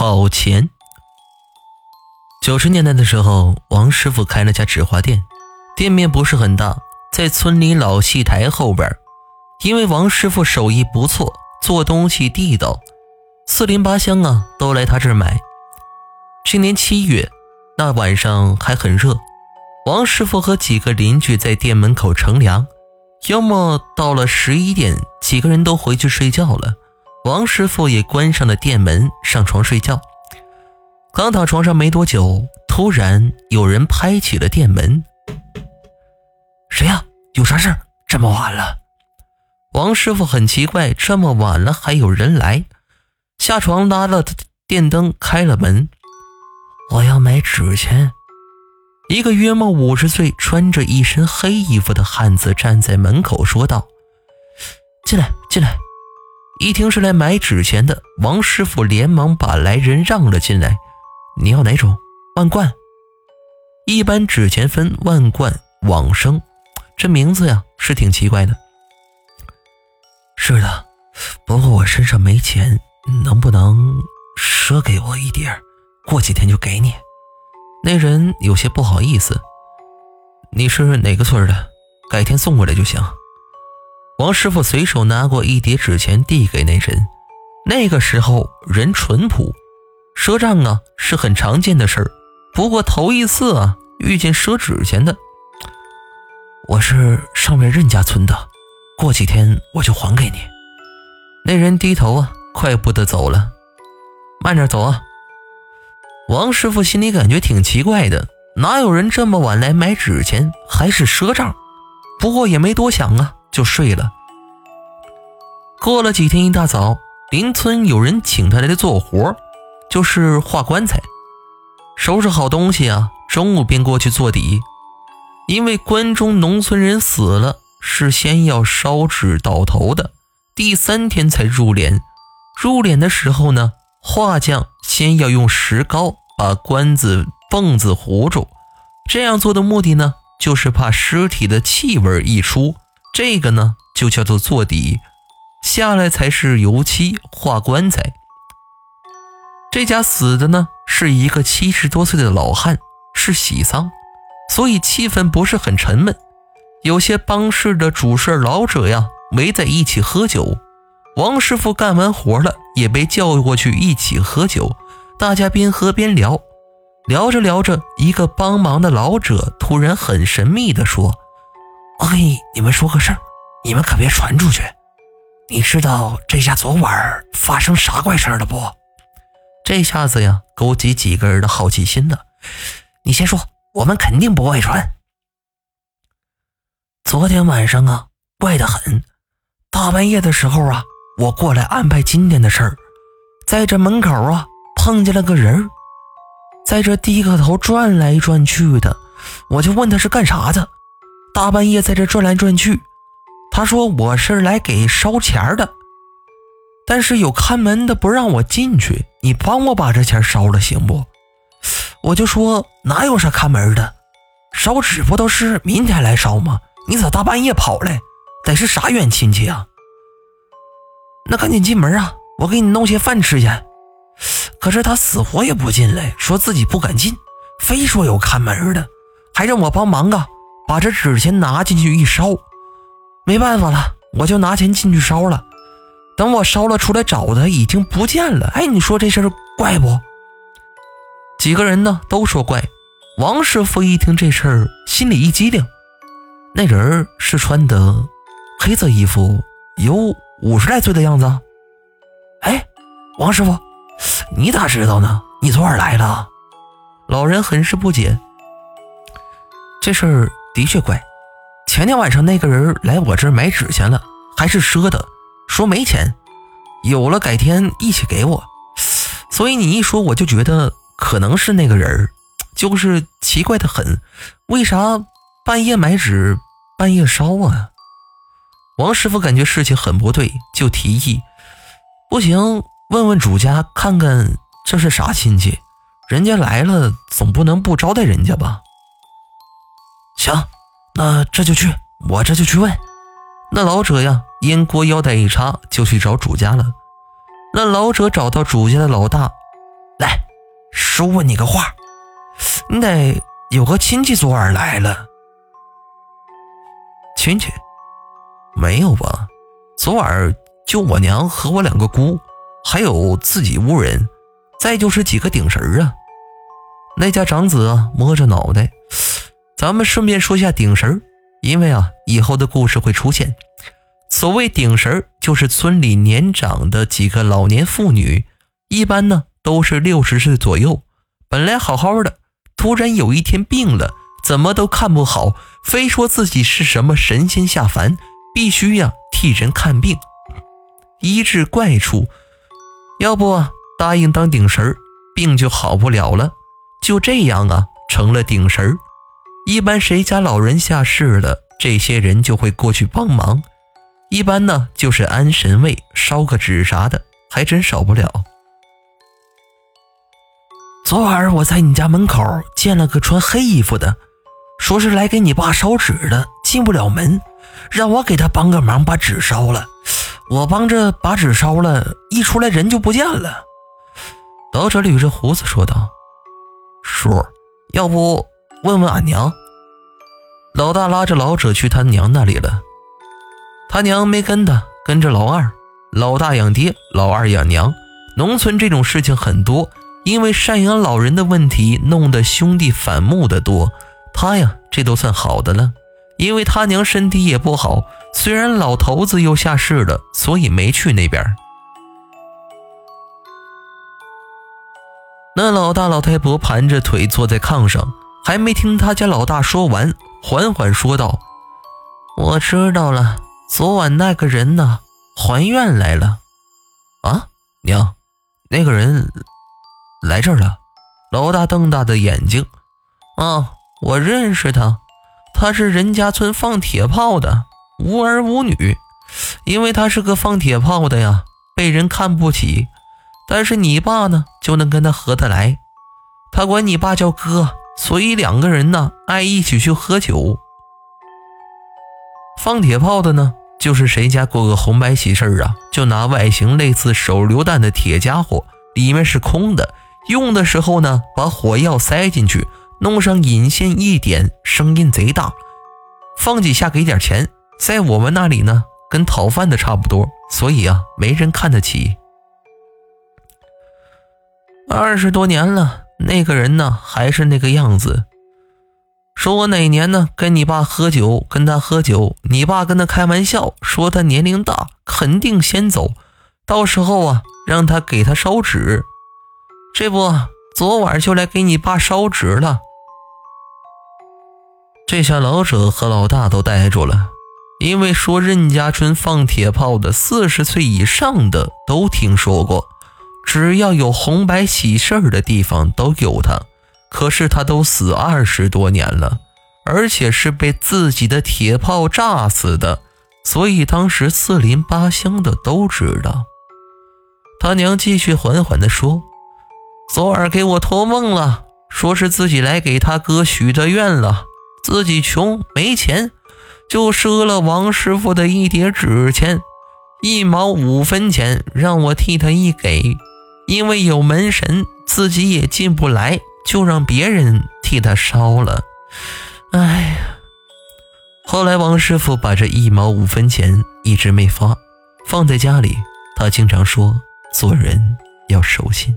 好钱。九十年代的时候，王师傅开了家纸花店，店面不是很大，在村里老戏台后边。因为王师傅手艺不错，做东西地道，四邻八乡啊都来他这儿买。去年七月，那晚上还很热，王师傅和几个邻居在店门口乘凉。要么到了十一点，几个人都回去睡觉了，王师傅也关上了店门，上床睡觉。刚躺床上没多久，突然有人拍起了店门。谁呀？有啥事这么晚了？王师傅很奇怪，这么晚了还有人来。下床拉了电灯，开了门。我要买纸钱。一个约莫五十岁、穿着一身黑衣服的汉子站在门口说道：“进来，进来。”一听是来买纸钱的，王师傅连忙把来人让了进来。你要哪种？万贯。一般纸钱分万贯、往生，这名字呀是挺奇怪的。是的，不过我身上没钱，能不能赊给我一点过几天就给你。那人有些不好意思。你是哪个村的？改天送过来就行。王师傅随手拿过一叠纸钱递给那人。那个时候人淳朴。赊账啊是很常见的事儿，不过头一次啊遇见赊纸钱的。我是上面任家村的，过几天我就还给你。那人低头啊，快步的走了。慢点走啊！王师傅心里感觉挺奇怪的，哪有人这么晚来买纸钱，还是赊账？不过也没多想啊，就睡了。过了几天，一大早，邻村有人请他来做活。就是画棺材，收拾好东西啊，中午便过去做底。因为关中农村人死了，是先要烧纸倒头的，第三天才入殓。入殓的时候呢，画匠先要用石膏把棺子泵子糊住。这样做的目的呢，就是怕尸体的气味溢出，这个呢就叫做做底。下来才是油漆画棺材。这家死的呢是一个七十多岁的老汉，是喜丧，所以气氛不是很沉闷。有些帮事的主事老者呀围在一起喝酒。王师傅干完活了，也被叫过去一起喝酒。大家边喝边聊，聊着聊着，一个帮忙的老者突然很神秘地说：“我给你们说个事儿，你们可别传出去。你知道这下昨晚发生啥怪事了不？”这下子呀，勾起几个人的好奇心了。你先说，我们肯定不外传。昨天晚上啊，怪得很。大半夜的时候啊，我过来安排今天的事儿，在这门口啊碰见了个人，在这低个头转来转去的。我就问他是干啥的，大半夜在这转来转去。他说我是来给烧钱的。但是有看门的不让我进去，你帮我把这钱烧了行不？我就说哪有啥看门的，烧纸不都是明天来烧吗？你咋大半夜跑来？得是啥远亲戚啊？那赶紧进门啊，我给你弄些饭吃去。可是他死活也不进来，说自己不敢进，非说有看门的，还让我帮忙啊，把这纸钱拿进去一烧。没办法了，我就拿钱进去烧了。等我烧了出来找他，已经不见了。哎，你说这事儿怪不？几个人呢都说怪。王师傅一听这事儿，心里一激灵。那人是穿的黑色衣服，有五十来岁的样子。哎，王师傅，你咋知道呢？你昨晚来了？老人很是不解。这事儿的确怪。前天晚上那个人来我这儿买纸钱了，还是赊的。说没钱，有了改天一起给我。所以你一说，我就觉得可能是那个人就是奇怪的很。为啥半夜买纸，半夜烧啊？王师傅感觉事情很不对，就提议：不行，问问主家看看这是啥亲戚，人家来了总不能不招待人家吧？行，那这就去，我这就去问。那老者呀。烟锅腰带一插，就去找主家了。那老者找到主家的老大，来，叔问你个话，你得有个亲戚昨晚来了。亲戚？没有吧？昨晚就我娘和我两个姑，还有自己屋人，再就是几个顶神啊。那家长子摸着脑袋，咱们顺便说下顶神，因为啊以后的故事会出现。所谓顶神，就是村里年长的几个老年妇女，一般呢都是六十岁左右，本来好好的，突然有一天病了。怎么都看不好，非说自己是什么神仙下凡，必须呀替人看病，医治怪处。要不答应当顶神病就好不了了。就这样啊，成了顶神儿一般谁家老人下世了，这些人就会过去帮忙。一般呢，就是安神位、烧个纸啥的，还真少不了。昨晚我在你家门口见了个穿黑衣服的。说是来给你爸烧纸的，进不了门，让我给他帮个忙，把纸烧了。我帮着把纸烧了，一出来人就不见了。老者捋着胡子说道：“叔，要不问问俺娘？”老大拉着老者去他娘那里了。他娘没跟他，跟着老二。老大养爹，老二养娘。农村这种事情很多，因为赡养老人的问题，弄得兄弟反目的多。他呀，这都算好的了，因为他娘身体也不好，虽然老头子又下世了，所以没去那边。那老大老太婆盘着腿坐在炕上，还没听他家老大说完，缓缓说道：“我知道了，昨晚那个人呢，还愿来了。啊，娘，那个人来这儿了。”老大瞪大的眼睛，啊。我认识他，他是人家村放铁炮的，无儿无女，因为他是个放铁炮的呀，被人看不起。但是你爸呢，就能跟他合得来，他管你爸叫哥，所以两个人呢爱一起去喝酒。放铁炮的呢，就是谁家过个红白喜事啊，就拿外形类似手榴弹的铁家伙，里面是空的，用的时候呢，把火药塞进去。弄上引线一点，声音贼大，放几下给点钱，在我们那里呢，跟讨饭的差不多，所以啊，没人看得起。二十多年了，那个人呢，还是那个样子。说我哪年呢，跟你爸喝酒，跟他喝酒，你爸跟他开玩笑，说他年龄大，肯定先走，到时候啊，让他给他烧纸。这不，昨晚就来给你爸烧纸了。这下老者和老大都呆住了，因为说任家村放铁炮的四十岁以上的都听说过，只要有红白喜事儿的地方都有他。可是他都死二十多年了，而且是被自己的铁炮炸死的，所以当时四邻八乡的都知道。他娘继续缓缓地说：“昨晚给我托梦了，说是自己来给他哥许的愿了。”自己穷没钱，就赊了王师傅的一叠纸钱，一毛五分钱，让我替他一给。因为有门神，自己也进不来，就让别人替他烧了。哎呀！后来王师傅把这一毛五分钱一直没发，放在家里。他经常说，做人要守信。